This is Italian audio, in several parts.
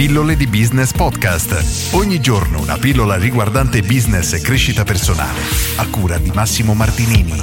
Pillole di Business Podcast. Ogni giorno una pillola riguardante business e crescita personale. A cura di Massimo Martinini.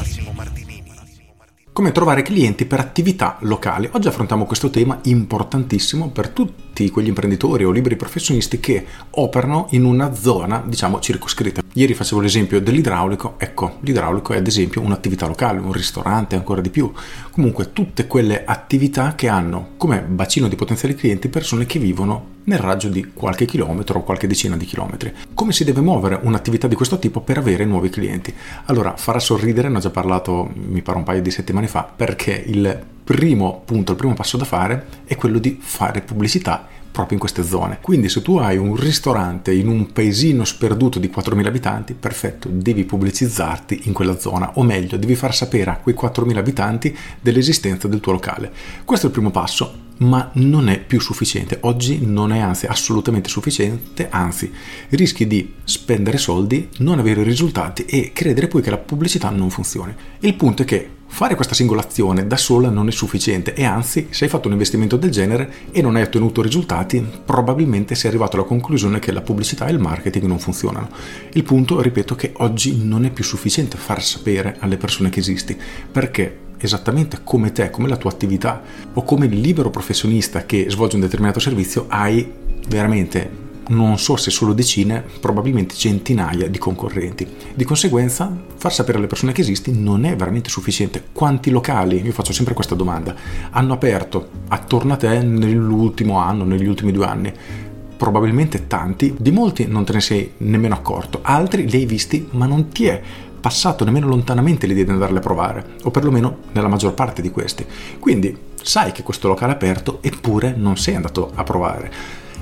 Come trovare clienti per attività locali. Oggi affrontiamo questo tema importantissimo per tutti quegli imprenditori o liberi professionisti che operano in una zona, diciamo, circoscritta. Ieri facevo l'esempio dell'idraulico, ecco, l'idraulico è ad esempio un'attività locale, un ristorante, ancora di più. Comunque tutte quelle attività che hanno come bacino di potenziali clienti persone che vivono nel raggio di qualche chilometro o qualche decina di chilometri. Come si deve muovere un'attività di questo tipo per avere nuovi clienti? Allora, farà sorridere, ne ho già parlato mi pare un paio di settimane fa, perché il primo punto, il primo passo da fare è quello di fare pubblicità proprio in queste zone. Quindi se tu hai un ristorante in un paesino sperduto di 4.000 abitanti, perfetto, devi pubblicizzarti in quella zona, o meglio, devi far sapere a quei 4.000 abitanti dell'esistenza del tuo locale. Questo è il primo passo, ma non è più sufficiente. Oggi non è anzi assolutamente sufficiente, anzi rischi di spendere soldi, non avere risultati e credere poi che la pubblicità non funzioni. Il punto è che Fare questa singola azione da sola non è sufficiente e anzi, se hai fatto un investimento del genere e non hai ottenuto risultati, probabilmente sei arrivato alla conclusione che la pubblicità e il marketing non funzionano. Il punto, ripeto, che oggi non è più sufficiente far sapere alle persone che esisti, perché esattamente come te, come la tua attività o come il libero professionista che svolge un determinato servizio, hai veramente non so se solo decine, probabilmente centinaia di concorrenti. Di conseguenza, far sapere alle persone che esisti non è veramente sufficiente. Quanti locali, io faccio sempre questa domanda, hanno aperto attorno a te nell'ultimo anno, negli ultimi due anni? Probabilmente tanti, di molti non te ne sei nemmeno accorto, altri li hai visti ma non ti è passato nemmeno lontanamente l'idea di andarle a provare, o perlomeno nella maggior parte di questi. Quindi sai che questo locale è aperto eppure non sei andato a provare.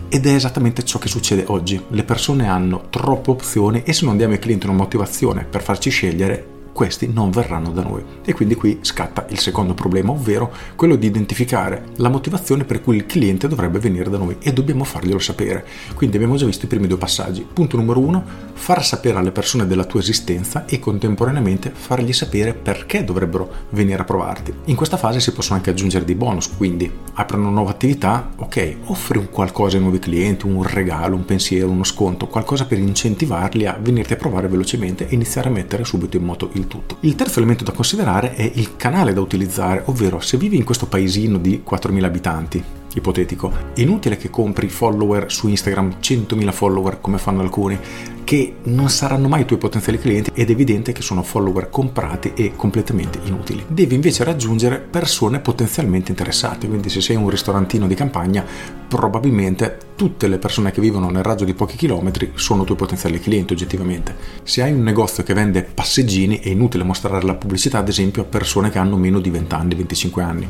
Ed è esattamente ciò che succede oggi. Le persone hanno troppe opzioni e se non diamo ai clienti una motivazione per farci scegliere, questi non verranno da noi. E quindi qui scatta il secondo problema, ovvero quello di identificare la motivazione per cui il cliente dovrebbe venire da noi e dobbiamo farglielo sapere. Quindi abbiamo già visto i primi due passaggi. Punto numero uno, far sapere alle persone della tua esistenza e contemporaneamente fargli sapere perché dovrebbero venire a provarti. In questa fase si possono anche aggiungere dei bonus, quindi apri una nuova attività, ok, offri un qualcosa ai nuovi clienti, un regalo, un pensiero, uno sconto, qualcosa per incentivarli a venirti a provare velocemente e iniziare a mettere subito in moto il tutto. Il terzo elemento da considerare è il canale da utilizzare, ovvero se vivi in questo paesino di 4.000 abitanti, ipotetico, è inutile che compri follower su Instagram, 100.000 follower come fanno alcuni, che non saranno mai i tuoi potenziali clienti ed è evidente che sono follower comprati e completamente inutili. Devi invece raggiungere persone potenzialmente interessate, quindi se sei un ristorantino di campagna, probabilmente tutte le persone che vivono nel raggio di pochi chilometri sono tuoi potenziali clienti oggettivamente. Se hai un negozio che vende passeggini è inutile mostrare la pubblicità ad esempio a persone che hanno meno di 20 anni, 25 anni,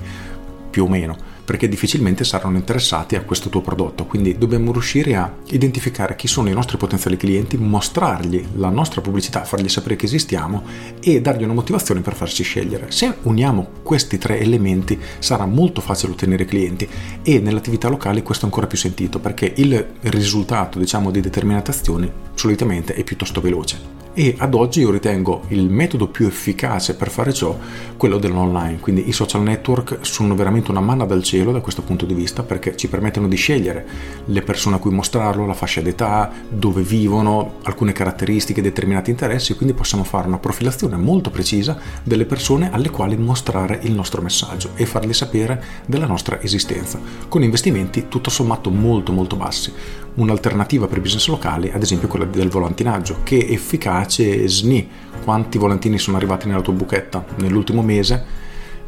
più o meno perché difficilmente saranno interessati a questo tuo prodotto. Quindi dobbiamo riuscire a identificare chi sono i nostri potenziali clienti, mostrargli la nostra pubblicità, fargli sapere che esistiamo e dargli una motivazione per farci scegliere. Se uniamo questi tre elementi sarà molto facile ottenere clienti e nell'attività locale questo è ancora più sentito perché il risultato diciamo di determinate azioni solitamente è piuttosto veloce e ad oggi io ritengo il metodo più efficace per fare ciò quello dell'online, quindi i social network sono veramente una manna dal cielo da questo punto di vista perché ci permettono di scegliere le persone a cui mostrarlo, la fascia d'età, dove vivono, alcune caratteristiche, determinati interessi, quindi possiamo fare una profilazione molto precisa delle persone alle quali mostrare il nostro messaggio e fargli sapere della nostra esistenza, con investimenti tutto sommato molto molto bassi. Un'alternativa per i business locali, ad esempio quella del volantinaggio, che è efficace SNI. Quanti volantini sono arrivati nella tua buchetta nell'ultimo mese?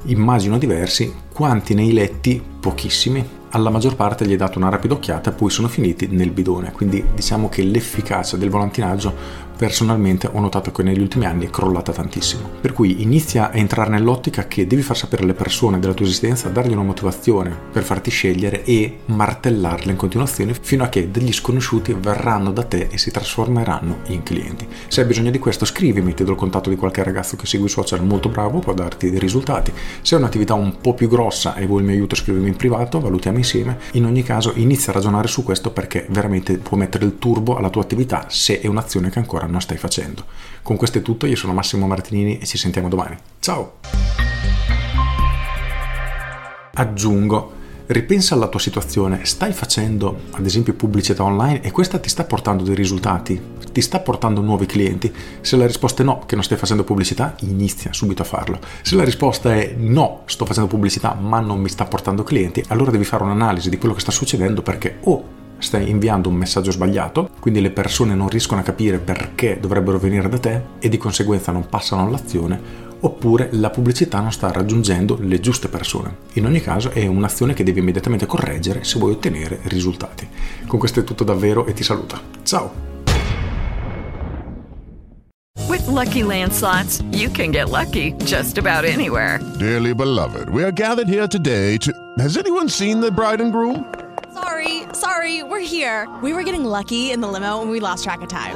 Immagino diversi. Quanti nei letti? Pochissimi. Alla maggior parte gli hai dato una rapida occhiata e poi sono finiti nel bidone. Quindi diciamo che l'efficacia del volantinaggio personalmente ho notato che negli ultimi anni è crollata tantissimo. Per cui inizia a entrare nell'ottica che devi far sapere alle persone della tua esistenza, dargli una motivazione per farti scegliere e martellarle in continuazione fino a che degli sconosciuti verranno da te e si trasformeranno in clienti. Se hai bisogno di questo scrivimi, ti do il contatto di qualche ragazzo che segui i social molto bravo, può darti dei risultati. Se è un'attività un po' più grossa e vuoi il mio aiuto scrivimi in privato, valutiamo insieme. In ogni caso inizia a ragionare su questo perché veramente può mettere il turbo alla tua attività se è un'azione che ancora non stai facendo. Con questo è tutto, io sono Massimo Martinini e ci sentiamo domani. Ciao! Aggiungo ripensa alla tua situazione, stai facendo ad esempio pubblicità online e questa ti sta portando dei risultati, ti sta portando nuovi clienti? Se la risposta è no, che non stai facendo pubblicità, inizia subito a farlo. Se la risposta è no, sto facendo pubblicità ma non mi sta portando clienti, allora devi fare un'analisi di quello che sta succedendo perché o stai inviando un messaggio sbagliato, quindi le persone non riescono a capire perché dovrebbero venire da te e di conseguenza non passano all'azione, oppure la pubblicità non sta raggiungendo le giuste persone. In ogni caso è un'azione che devi immediatamente correggere se vuoi ottenere risultati. Con questo è tutto davvero e ti saluto. Ciao! With lucky landslots, you can get lucky just about anywhere. Dearly beloved, we are gathered here today to. Has anyone seen the bride and groom? Sorry, sorry, we're here. We were getting lucky in the limo and we lost track of time.